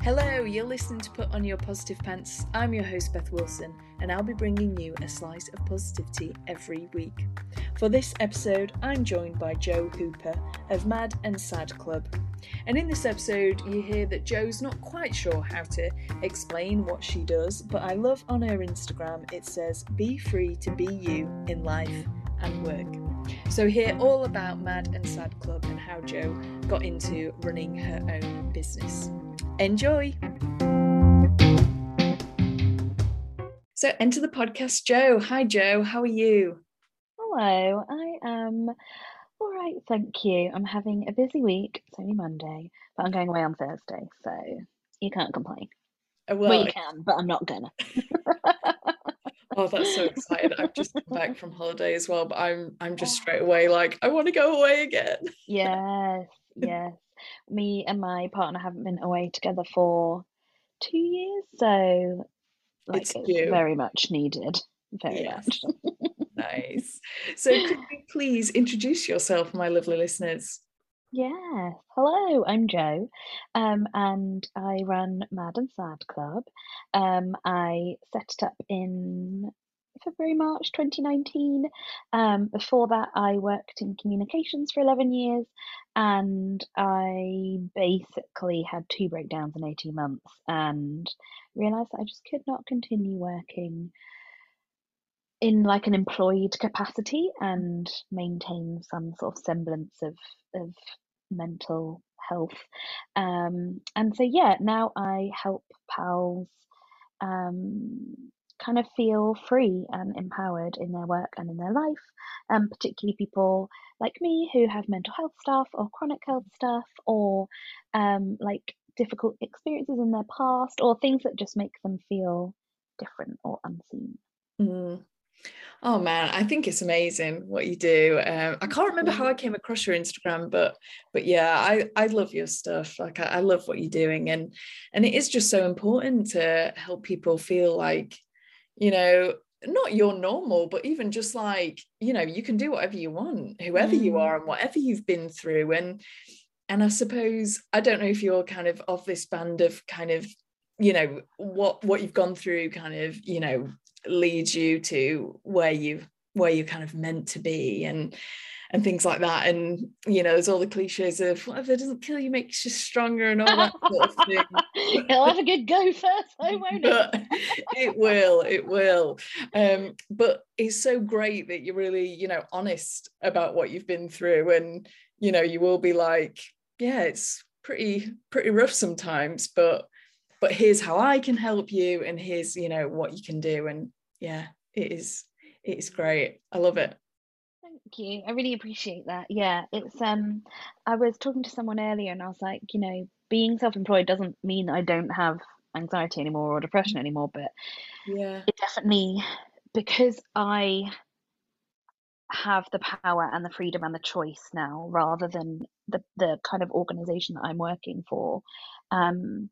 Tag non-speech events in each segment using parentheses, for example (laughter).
Hello, you're listening to Put On Your Positive Pants. I'm your host, Beth Wilson, and I'll be bringing you a slice of positivity every week. For this episode, I'm joined by Jo Hooper of Mad and Sad Club. And in this episode, you hear that Jo's not quite sure how to explain what she does, but I love on her Instagram it says, Be free to be you in life and work. So, hear all about Mad and Sad Club and how Jo got into running her own business. Enjoy! So, enter the podcast, Jo. Hi, Jo. How are you? Hello, I am all right, thank you. I'm having a busy week. It's only Monday, but I'm going away on Thursday, so you can't complain. Uh, Well, you can, but I'm not gonna. (laughs) Oh, that's so exciting! I've just come (laughs) back from holiday as well, but I'm I'm just straight away like I want to go away again. Yes, (laughs) yes. Me and my partner haven't been away together for two years, so like It's it's, very much needed. Very Yes. much. (laughs) Nice. So, could you please introduce yourself, my lovely listeners? Yes. Hello, I'm Jo, um, and I run Mad and Sad Club. Um, I set it up in February, March 2019. Um, before that, I worked in communications for 11 years, and I basically had two breakdowns in 18 months and realized that I just could not continue working in like an employed capacity and maintain some sort of semblance of of mental health. Um, and so yeah, now I help pals um, kind of feel free and empowered in their work and in their life, um, particularly people like me who have mental health stuff or chronic health stuff or um, like difficult experiences in their past or things that just make them feel different or unseen. Mm. Oh man, I think it's amazing what you do. Um, I can't remember how I came across your Instagram, but but yeah, I I love your stuff. Like I, I love what you're doing, and and it is just so important to help people feel like, you know, not your normal, but even just like you know, you can do whatever you want, whoever you Mm. are, and whatever you've been through, and and I suppose I don't know if you're kind of of this band of kind of you know what what you've gone through kind of you know leads you to where you where you're kind of meant to be and and things like that. And you know there's all the cliches of whatever doesn't kill you makes you stronger and all that sort of thing. (laughs) It'll have a good go first, though, won't it? (laughs) it will it will. Um but it's so great that you're really you know honest about what you've been through. And you know you will be like yeah it's pretty pretty rough sometimes but but here's how i can help you and here's you know what you can do. And yeah it is it is great. I love it you. I really appreciate that. Yeah, it's um I was talking to someone earlier and I was like, you know, being self-employed doesn't mean I don't have anxiety anymore or depression anymore, but yeah it definitely because I have the power and the freedom and the choice now rather than the the kind of organization that I'm working for. Um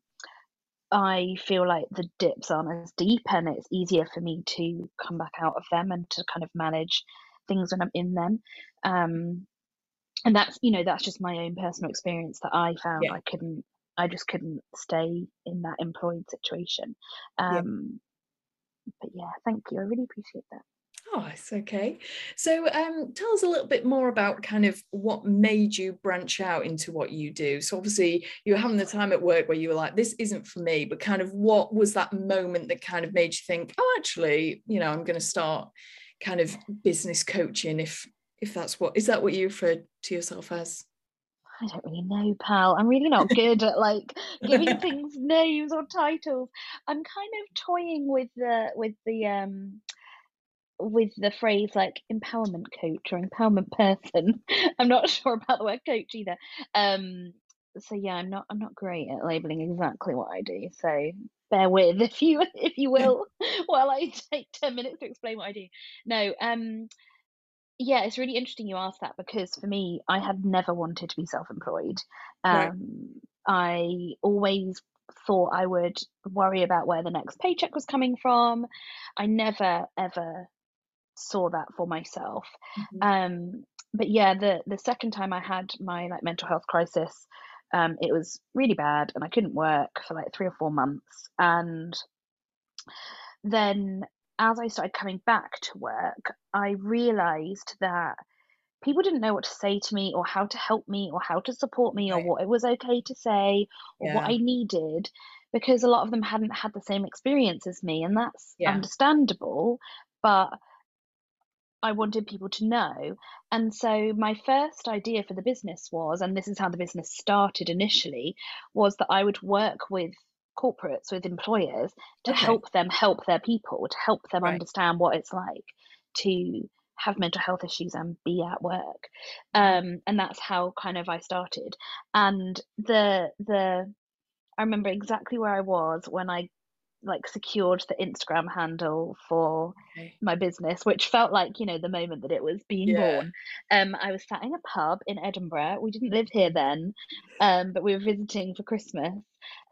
I feel like the dips aren't as deep and it's easier for me to come back out of them and to kind of manage things when I'm in them. Um, and that's, you know, that's just my own personal experience that I found Yeah. I couldn't, I just couldn't stay in that employed situation. Yeah. Um, but yeah, thank you. I really appreciate that. Oh, it's okay. So, um, tell us a little bit more about kind of what made you branch out into what you do. So, obviously, you were having the time at work where you were like, "This isn't for me," but kind of what was that moment that kind of made you think, "Oh, actually, you know, I'm going to start kind of business coaching." If if that's what is that what you refer to yourself as? I don't really know, pal. I'm really not good at like giving (laughs) things names or titles. I'm kind of toying with the with the um with the phrase like empowerment coach or empowerment person. (laughs) I'm not sure about the word coach either. Um so yeah, I'm not I'm not great at labeling exactly what I do. So bear with (laughs) if you if you (laughs) will while I take 10 minutes to explain what I do. No, um yeah, it's really interesting you asked that because for me, I had never wanted to be self-employed. Right. Um, I always thought I would worry about where the next paycheck was coming from. I never ever saw that for myself. Mhm. Um, but yeah, the the second time I had my like mental health crisis Um, it was really bad, and I couldn't work for like three or four months. And then, as I started coming back to work, I realized that people didn't know what to say to me or how to help me or how to support me or Right. what it was okay to say or what I needed because a lot of them hadn't had the same experience as me and that's Yeah. understandable but I wanted people to know and so my first idea for the business was and this is how the business started initially was that I would work with corporates with employers to Okay. help them help their people to help them Right. understand what it's like to have mental health issues and be at work um and that's how kind of I started and the the I remember exactly where I was when I like secured the Instagram handle for Okay. my business which felt like you know the moment that it was being Yeah. born. Um I was sat in a pub in Edinburgh. We didn't live here then um but we were visiting for Christmas.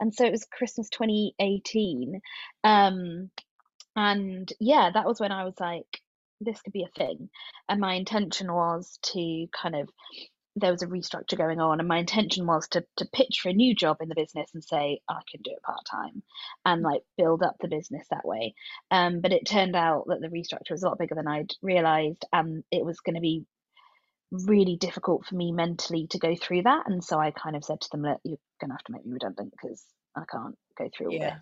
And so it was Christmas 2018 um and yeah that was when I was like this could be a thing. And my intention was to kind of there was a restructure going on and my intention was to to pitch for a new job in the business and say I can do it part time and like build up the business that way. Um but it turned out that the restructure was a lot bigger than I'd realized and it was going to be really difficult for me mentally to go through that and so I kind of said to them look you're going to have to make me redundant because I can't go through all Yeah. this.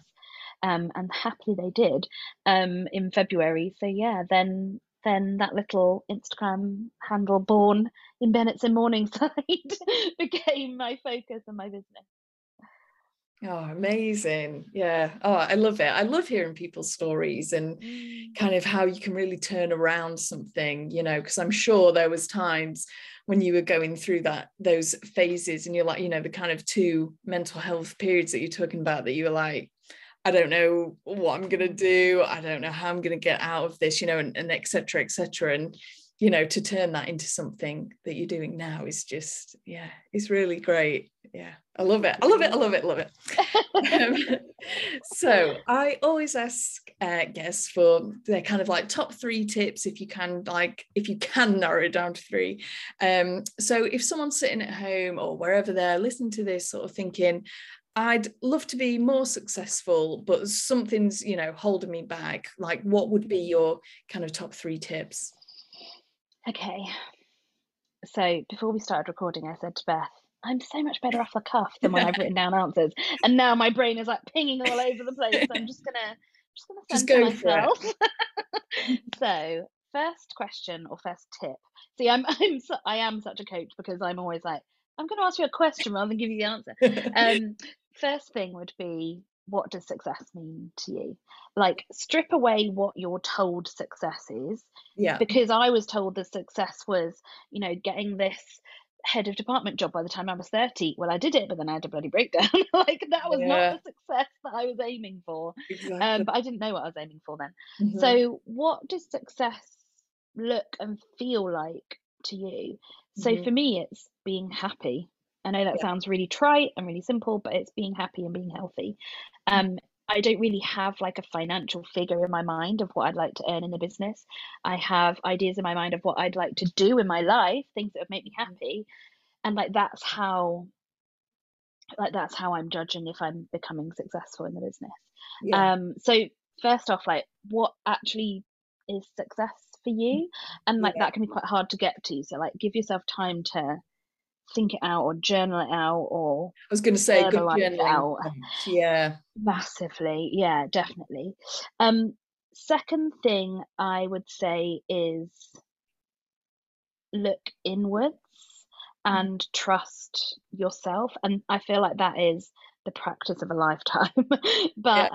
Um and happily they did um in February. So yeah then then that little Instagram handle born in Bennett's in Morningside (laughs) (laughs) became my focus and my business Oh, amazing. Yeah. Oh, I love it. I love hearing people's stories and Mm. kind of how you can really turn around something, you know, because I'm sure there was times when you were going through that those phases and you're like, you know, the kind of two mental health periods that you're talking about that you were like, I don't know what I'm gonna do, I don't know how I'm gonna get out of this, you know, and, and et cetera, et cetera. And you know, to turn that into something that you're doing now is just, yeah, it's really great. Yeah, I love it. I love it. I love it. I love it. (laughs) Um, so I always ask uh, guests for their kind of like top three tips, if you can, like if you can narrow it down to three. Um, so if someone's sitting at home or wherever they're listening to this, sort of thinking, I'd love to be more successful, but something's you know holding me back. Like, what would be your kind of top three tips? okay so before we started recording I said to Beth I'm so much better off the cuff than when I've written down answers and now my brain is like pinging all over the place so I'm just gonna just gonna Just go for it. myself (laughs) so first question or first tip see I'm (laughs) I'm I am such a coach because I'm always like I'm going to ask you a question rather than give you the answer (laughs) um first thing would be what does success mean to you like strip away what you're told success is yeah, because I was told the success was, you know, getting this head of department job by the time I was 30. Well, I did it, but then I had a bloody breakdown. (laughs) like that was Yeah. not the success that I was aiming for. exactly. Um, but I didn't know what I was aiming for then. Mhm. So, what does success look and feel like to you? So, Mhm. for me, it's being happy. I know that Yeah. sounds really trite and really simple, but it's being happy and being healthy. Um, I don't really have like a financial figure in my mind of what I'd like to earn in the business. I have ideas in my mind of what I'd like to do in my life, things that would make me happy, and like that's how like that's how I'm judging if I'm becoming successful in the business. yeah. Um, so first off, like what actually is success for you? And like Yeah. that can be quite hard to get to. So like give yourself time to think it out or journal it out or I was going to say good journaling. out. Yeah, Massively, yeah, definitely. Um, second thing I would say is look inwards and trust yourself. And I feel like that is the practice of a lifetime. (laughs) but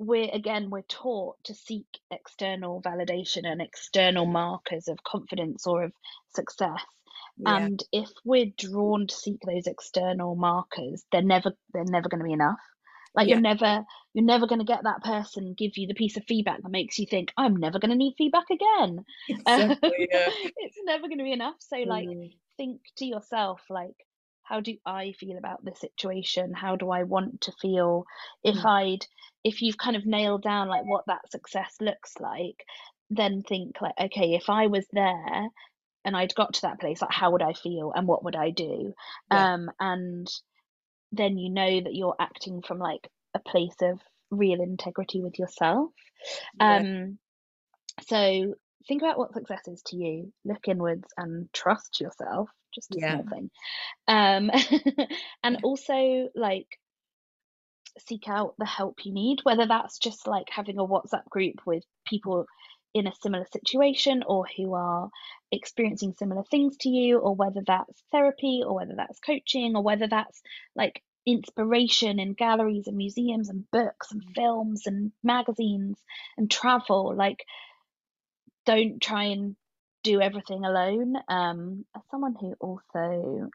we're again we're taught to seek external validation and external markers of confidence or of success. Yeah, And if we're drawn to seek those external markers, they're never they're never going to be enough. Like Yeah. you're never you're never going to get that person give you the piece of feedback that makes you think I'm never going to need feedback again. (laughs) exactly. Yeah. it's never going to be enough. So like Mm, think to yourself like how do I feel about this situation? How do I want to feel? If Mm. I'd if you've kind of nailed down like what that success looks like, then think like okay, if I was there and I'd got to that place, like how would I feel and what would I do? Yeah. Um and then you know that you're acting from like a place of real integrity with yourself. Yeah. Um, so think about what success is to you, look inwards and trust yourself, just a Yeah. small thing. Um, (laughs) and also like seek out the help you need, whether that's just like having a WhatsApp group with people in a similar situation or who are experiencing similar things to you, or whether that's therapy, or whether that's coaching, or whether that's like inspiration in galleries and museums and books and films and magazines and travel. Like, don't try and do everything alone. Um, as someone who also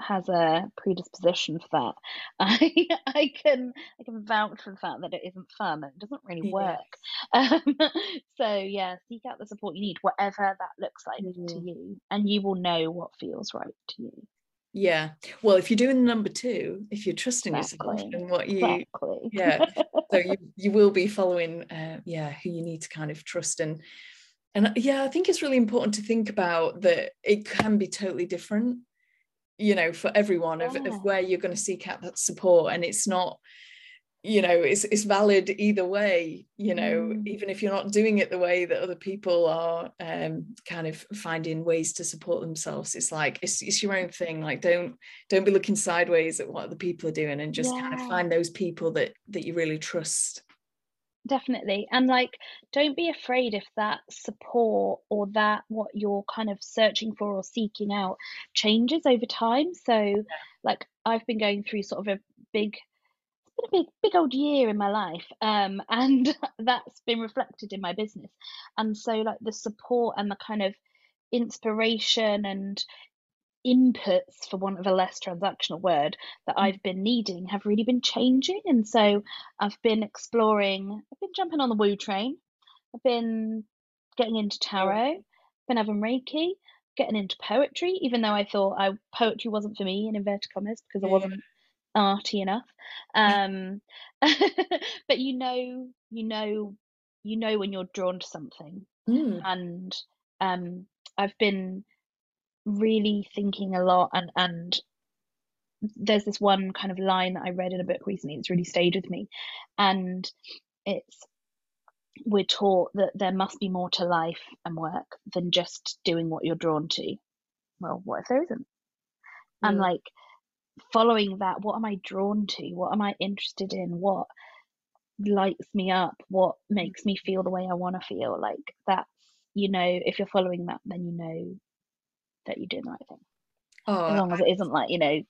has a predisposition for that, (laughs) I I can I can vouch for the fact that it isn't fun and it doesn't really (laughs) work. Um, (laughs) so yeah, seek out the support you need, whatever that looks like to Mm. you, and you will know what feels right to you. Yeah. Well, if you're doing number two, if you're trusting yourself Exactly. and what you Exactly. yeah so you you will be following uh, yeah who you need to kind of trust and and yeah i think it's really important to think about that it can be totally different you know for everyone of, Yeah. of where you're going to seek out that support and it's not you know it's it's valid either way you know Mm. even if you're not doing it the way that other people are um kind of finding ways to support themselves it's like it's, it's your own thing like don't don't be looking sideways at what other people are doing and just kind of find those people that that you really trust Definitely. And like, don't be afraid if that support or that what you're kind of searching for or seeking out changes over time. So, like, I've been going through sort of a big, it's been a big, big old year in my life. Um, (laughs) and that's been reflected in my business. And so, like, the support and the kind of inspiration and inputs, for want of a less transactional word, that Mm. I've been needing have really been changing. And so I've been exploring, I've been jumping on the woo train, I've been getting into tarot, I've been having Reiki, getting into poetry, even though I thought I poetry wasn't for me in inverted commas because I wasn't arty enough. Um, (laughs) but you know, you know, you know when you're drawn to something Mm. and um, I've been really thinking a lot and and there's this one kind of line that I read in a book recently that's really stayed with me and it's we're taught that there must be more to life and work than just doing what you're drawn to. Well what if there isn't? And Mm. like following that what am I drawn to? What am I interested in? What lights me up? What makes me feel the way I want to feel? Like that's you know if you're following that then you know that you're doing the right thing. Oh, as long as it isn't like you know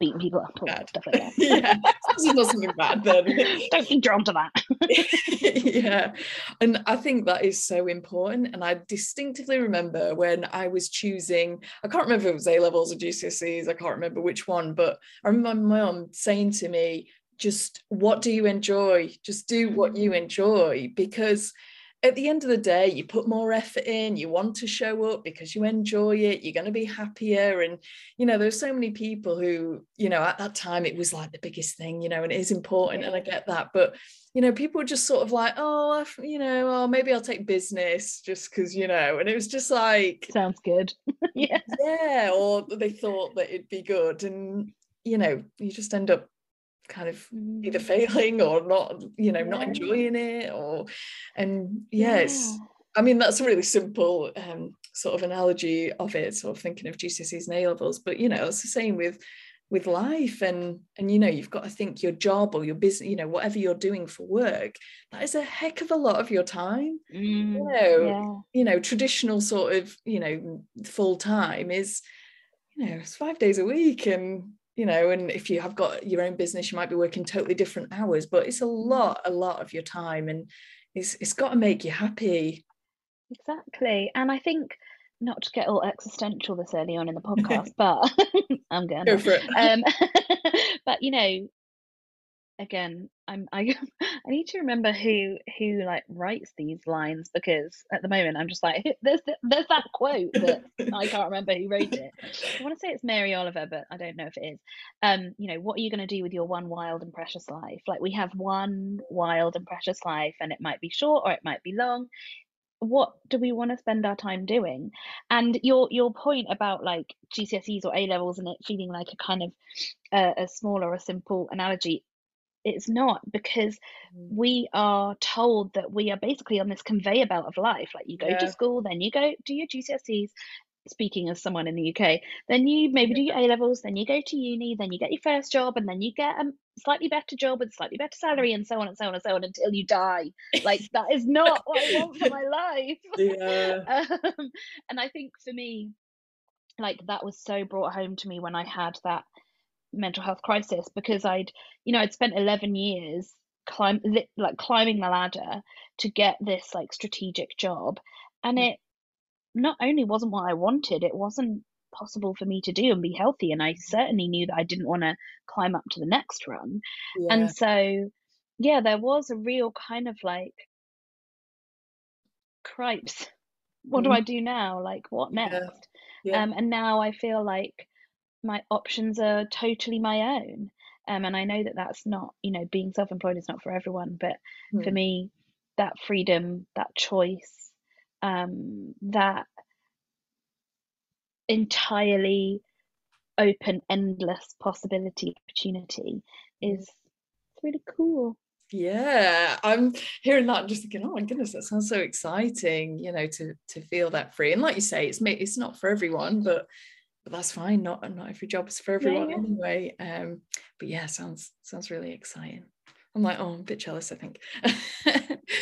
beating people up or stuff like that. (laughs) Yeah, this is not something bad then. (laughs) don't be drawn to that. (laughs) Yeah, and I think that is so important. And I distinctively remember when I was choosing, I can't remember if it was A levels or GCSEs, I can't remember which one, but I remember my mum saying to me, just what do you enjoy? Just do what you enjoy. Because at the end of the day, you put more effort in, you want to show up because you enjoy it, you're going to be happier. And, you know, there's so many people who, you know, at that time it was like the biggest thing, you know, and it is important. And I get that. But, you know, people were just sort of like, oh, I- you know, oh, maybe I'll take business just because, you know, and it was just like, sounds good (laughs) yeah yeah, or they thought that it'd be good. And, you know, you just end up kind of either Mm, failing or not you know not enjoying it or and yes i mean that's a really simple um sort of analogy of it sort of thinking of gcse's and a levels but you know it's the same with with life and and you know you've got to think your job or your business you know whatever you're doing for work that is a heck of a lot of your time. Mm, you know yeah. you know traditional sort of you know full time is you know it's five days a week and you know and if you have got your own business you might be working totally different hours but it's a lot a lot of your time and it's it's got to make you happy. Exactly and I think not to get all existential this early on in the (laughs) podcast but (laughs) I'm going go for it. Um (laughs) but you know again i'm i (laughs) i need to remember who who like writes these lines because at the moment i'm just like (laughs) there's there's that quote that i can't remember who wrote it. I want to say it's mary oliver but i don't know if it is. Um you know what are you going to do with your one wild and precious life? Like we have one wild and precious life and it might be short or it might be long. What do we want to spend our time doing? And your your point about like gcse's or a levels and it feeling like a kind of uh, a small or a simple analogy it's not because Mm. we are told that we are basically on this conveyor belt of life like you go Yeah. to school then you go do your gcse's speaking as someone in the uk then you maybe do your a levels then you go to uni then you get your first job and then you get a slightly better job with slightly better salary and so on and so on and so on until you die like that is not what i want for my life (laughs) Yeah. (laughs) um, and I think for me, like that was so brought home to me when I had that mental health crisis because I'd, you know, I'd spent 11 years climb like climbing the ladder to get this like strategic job, and Mm. it not only wasn't what I wanted, it wasn't possible for me to do and be healthy, and I certainly knew that I didn't want to climb up to the next rung, Yeah. and so yeah, there was a real kind of like cripes what do Mhm. I do now? Like, what Yeah. next? Yeah. Um, and now I feel like my options are totally my own. Um, and I know that that's not, you know, being self employed is not for everyone, but for Mm. me, that freedom, that choice, um, that entirely open, endless possibility, opportunity Mm. is really cool. Yeah, I'm hearing that and just thinking, oh my goodness, that sounds so exciting, you know, to to feel that free. And like you say, it's it's not for everyone, but but that's fine. Not not every job is for everyone yeah. anyway. Um, but yeah, sounds sounds really exciting. I'm like, oh, I'm a bit jealous, I think.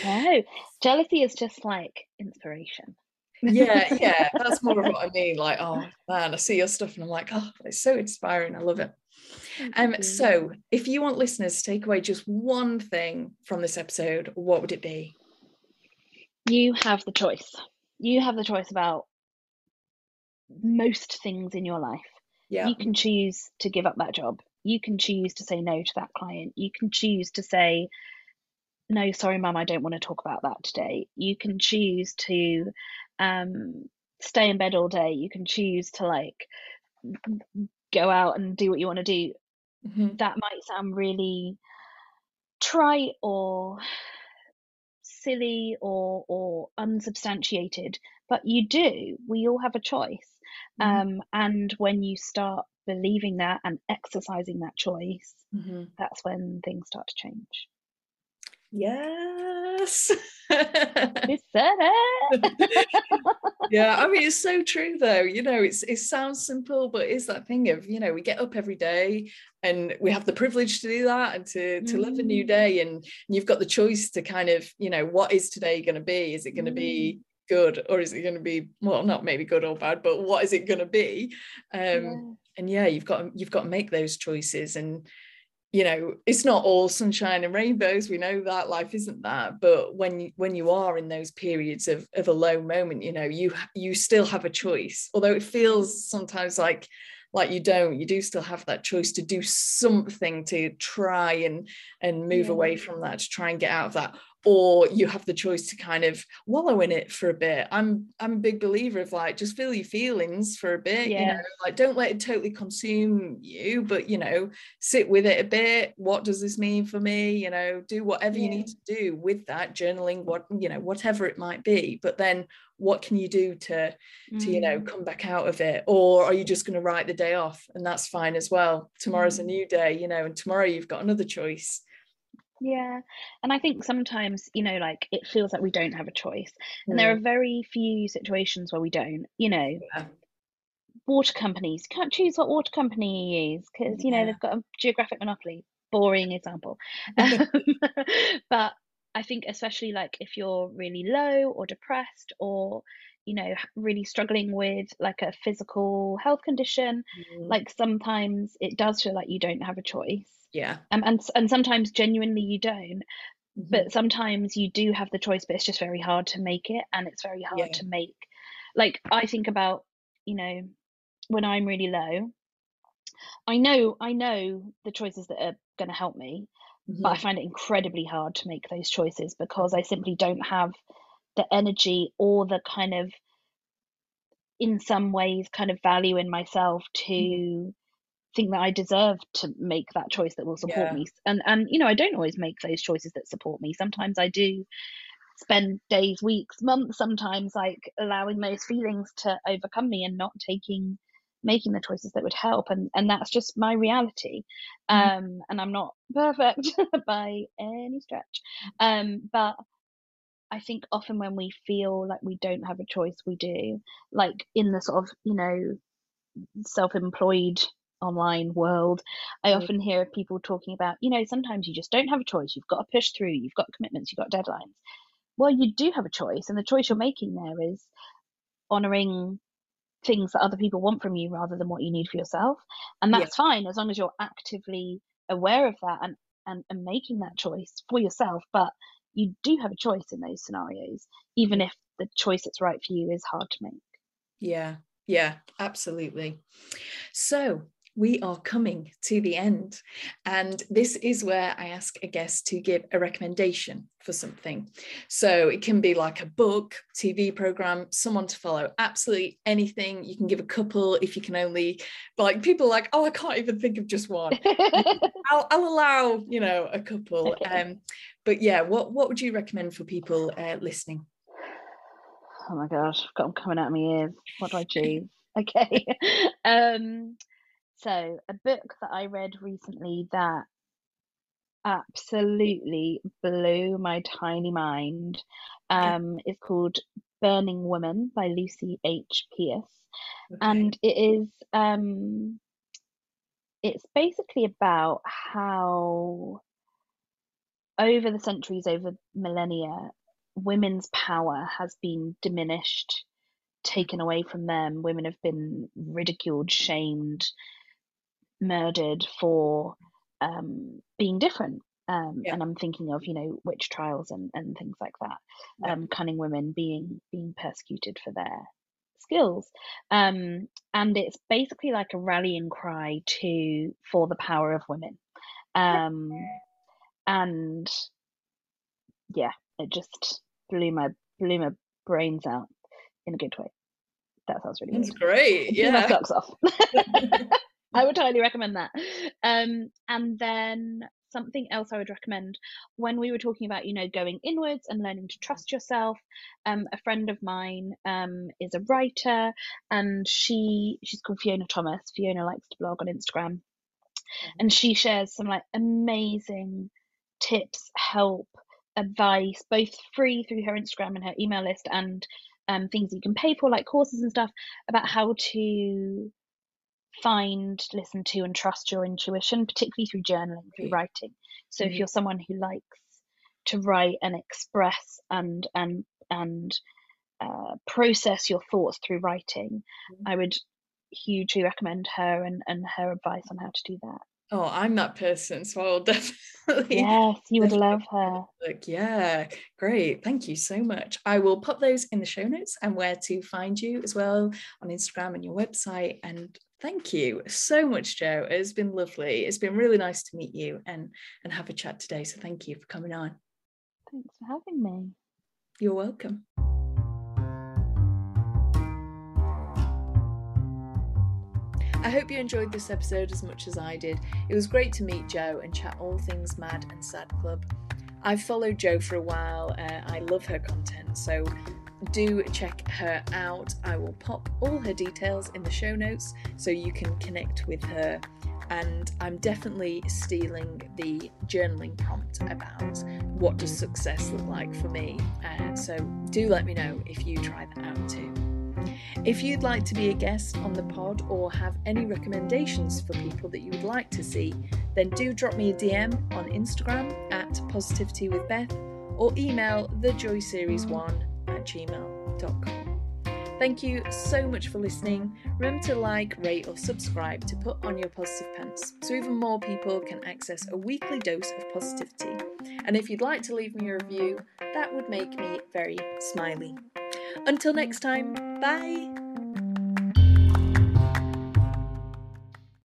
No, (laughs) jealousy is just like inspiration. yeah, yeah, (laughs) that's more of what I mean. Like, oh man, I see your stuff and I'm like, oh, it's so inspiring. I love it. Um, so if you want listeners to take away just one thing from this episode, what would it be? you have the choice. You have the choice about most things in your life. Yeah. You can choose to give up that job. You can choose to say no to that client. You can choose to say, no, sorry, mum, I don't want to talk about that today. You can choose to um, stay in bed all day. You can choose to like go out and do what you want to do. Mhm. That might sound really trite or silly or or unsubstantiated, but you do. We all have a choice. Mhm. Um, and when you start believing that and exercising that choice, Mhm. that's when things start to change. Yes. (laughs) You said it. (laughs) yeah, I mean it's so (laughs) true though. You know, it's it sounds simple, but it's that thing of, you know, we get up every day and we have the privilege to do that and to to live a new Mm. day and you've got the choice to kind of, you know, what is today going to be? Is it going to be good or is it going to be well, not maybe good or bad, but what is it going to be? Um Yeah. and yeah, you've got you've got to make those choices and you know it's not all sunshine and rainbows we know that life isn't that but when you when you are in those periods of of a low moment you know you you still have a choice although it feels sometimes like like you don't you do still have that choice to do something to try and and move Yeah. away from that to try and get out of that or you have the choice to kind of wallow in it for a bit. I'm i'm a big believer of like just feel your feelings for a bit you know Yeah. like don't let it totally consume you but you know sit with it a bit. What does this mean for me? You know do whatever you need to do with that journaling what you know whatever it might be. But then what can you do to to you know Mm. come back out of it? Or are you just going to write the day off and that's fine as well? Tomorrow's a Mm. new day you know and tomorrow you've got another choice Yeah. And I think sometimes, you know, like it feels like we don't have a choice. And there are very few situations where we don't, you know, Yeah. water companies. You can't choose what water company you use because, you know, Yeah. they've got a geographic monopoly. Boring example. Um, (laughs) (laughs) but I think, especially like if you're really low or depressed or, you know, really struggling with like a physical health condition, Mm, like sometimes it does feel like you don't have a choice. yeah Um, and and sometimes genuinely you don't Mhm. but sometimes you do have the choice but it's just very hard to make it and it's very hard Yeah. to make like i think about you know when i'm really low i know i know the choices that are going to help me but i Mhm. find it incredibly hard to make those choices because i simply don't have the energy or the kind of in some ways kind of value in myself to think that I deserve to make that choice that will support Yeah. me. And and you know, I don't always make those choices that support me. Sometimes I do spend days, weeks, months sometimes like allowing those feelings to overcome me and not taking making the choices that would help and and that's just my reality. Mm-hmm. um and i'm not (laughs) perfect (laughs) by any stretch. Um but i think often when we feel like we don't have a choice we do. Like in the sort of you know self-employed online world i mm-hmm. often hear people talking about you know sometimes you just don't have a choice. You've got to push through. You've got commitments. You've got deadlines. Well, you do have a choice, and the choice you're making there is honoring things that other people want from you rather than what you need for yourself. And that's yeah. fine as long as you're actively aware of that and, and, and making that choice for yourself. But you do have a choice in those scenarios, even if the choice that's right for you is hard to make. Yeah, yeah, absolutely. So, we are coming to the end. And this is where I ask a guest to give a recommendation for something. So it can be like a book, TV program, someone to follow, absolutely anything. You can give a couple if you can only, like people like, oh, I can't even think of just one. (laughs) I'll, I'll, allow, you know, a couple. Um, but yeah, what, what would you recommend for people uh, listening? Oh my gosh, I've got them coming out of my ears. What do I (laughs) choose? okay. (laughs) um, so, a book that I read recently that absolutely blew my tiny mind um, is called Burning Woman by Lucy H. Pearce. Okay. And it is um, it's basically about how over the centuries, over millennia, women's power has been diminished, taken away from them. Women have been ridiculed, shamed, murdered for um, being different. Um, yeah. And I'm thinking of you know witch trials and, and things like that. Yeah. Um, cunning women being being persecuted for their skills. Um, and it's basically like a rallying cry to for the power of women. Um, and yeah, it just blew my blew my brains out in a good way. That sounds really That's great. Yeah. my socks off. (laughs) (laughs) I would highly recommend that. Um, and then something else I would recommend when we were talking about, you know, going inwards and learning to trust yourself. Um, a friend of mine um, is a writer, and she she's called Fiona Thomas. Fiona likes to blog on Instagram, mm-hmm. and she shares some like amazing tips, help, advice, both free through her Instagram and her email list, and um, things you can pay for, like courses and stuff, about how to find, listen to, and trust your intuition, particularly through journaling, through writing. So mm-hmm. if you're someone who likes to write and express and and and uh, process your thoughts through writing, mm-hmm. I would hugely recommend her and and her advice on how to do that. Oh, I'm that person, so I'll (laughs) definitely. Yes, you would love her. Look, yeah, great. Thank you so much. I will pop those in the show notes and where to find you as well on Instagram and your website. And Thank you so much, Jo. It's been lovely. It's been really nice to meet you and and have a chat today. So thank you for coming on. Thanks for having me. You're welcome. I hope you enjoyed this episode as much as I did. It was great to meet Jo and chat all things Mad and Sad Club. I've followed Jo for a while. Uh, I love her content, so do check her out. I will pop all her details in the show notes so you can connect with her. And I'm definitely stealing the journaling prompt about what does success look like for me. Uh, so do let me know if you try that out too. If you'd like to be a guest on the pod or have any recommendations for people that you would like to see, then do drop me a DM on Instagram at Positivity with Beth or email thejoyseries1 at gmail.com. Thank you so much for listening. Remember to like, rate, or subscribe to put on your positive pants so even more people can access a weekly dose of positivity. And if you'd like to leave me a review, that would make me very smiley. Until next time, bye!